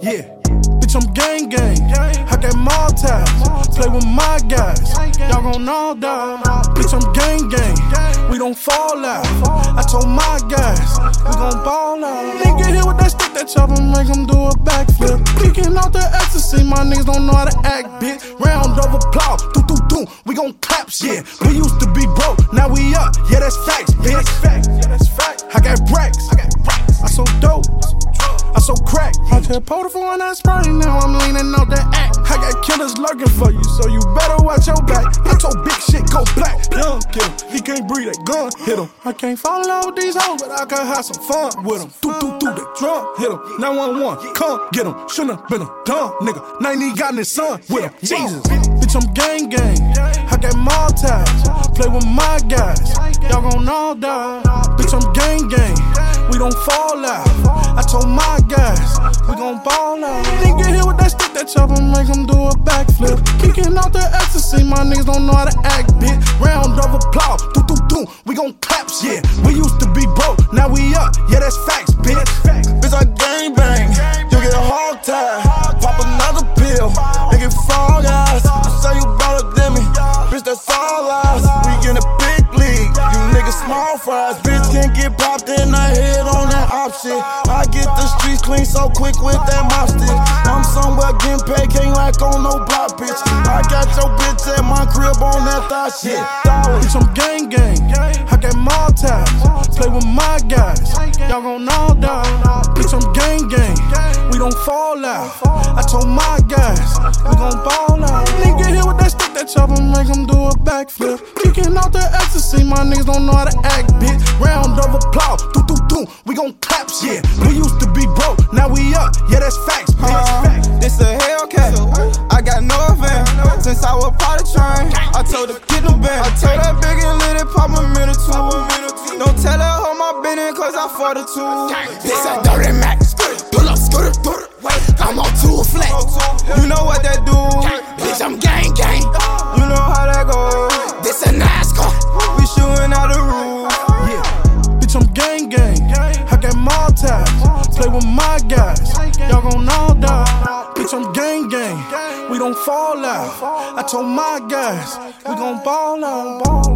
Yeah. Bitch, I'm gang gang. I got Maltese. Play with my guys. Y'all gon' all die. Bitch, I'm gang gang. We don't fall out. I told my guys, we gon' ball out. Nigga here with that stick that chopper, make him do a backflip. Kicking out the ecstasy, my niggas don't know how to act, bitch. Round of applause, do do do. We gon' clap shit. We used to be broke, crack. I just pulled for on that spray, now I'm leaning on that act. I got killers lurking for you, so you better watch your back. I told big shit go black. Young killer, he can't breathe, that gun hit him. I can't fall in love with these hoes, but I can have some fun with them. Do do do the drum hit him. 911, come get him. Shouldn't have been a dumb nigga. 90 got his son with him. Jesus, bitch, I'm gang gang. I got Maltese. Play with my guys. Y'all gon' all die. Bitch, I'm gang gang. We don't fall out. I told my guys, we gon' ball out. Nigga here with that stick that chopper, make him do a backflip. Kicking out the ecstasy, my niggas don't know how to act, bitch. Round of applause, do do do. We gon' clap shit. We used to be broke, now we up. Yeah, that's facts, bitch. Bitch, I gang bang. You get a hog tied. Pop another pill. Nigga, fall guys. You say you better than me. Bitch, that's all lies. We in the big league. You niggas small fries. Can't get popped in the head on that op shit. I get the streets clean so quick with that mop stick. I'm somewhere getting paid, can't lack on no block, bitch. I got your bitch at my crib on that thought shit. Bitch, I'm gang gang. I got Maltese. Play with my guys. Y'all gon' all die. Bitch, I'm gang gang. We don't fall out. I told my guys, we gon' ball out. Nigga here with that stick that chopper, make him do a backflip. Kicking out the ecstasy, my niggas don't know how to act, bitch. Round of applause, do do do. We gon' clap shit. We used to be broke, now we up. Yeah, that's facts, bitch. Uh, this a Hellcat. I got no van. Since I was part of train, I told her get no band. I told that big and let it pop a minute two. Don't tell her hold my business cause I fought the two. This a dirty Mac. Pull up, scooter, scooter. I'm on two Play with my guys. Y'all gon' all die. Bitch, I'm gang gang. We don't fall out. I told my guys, we gon' ball out.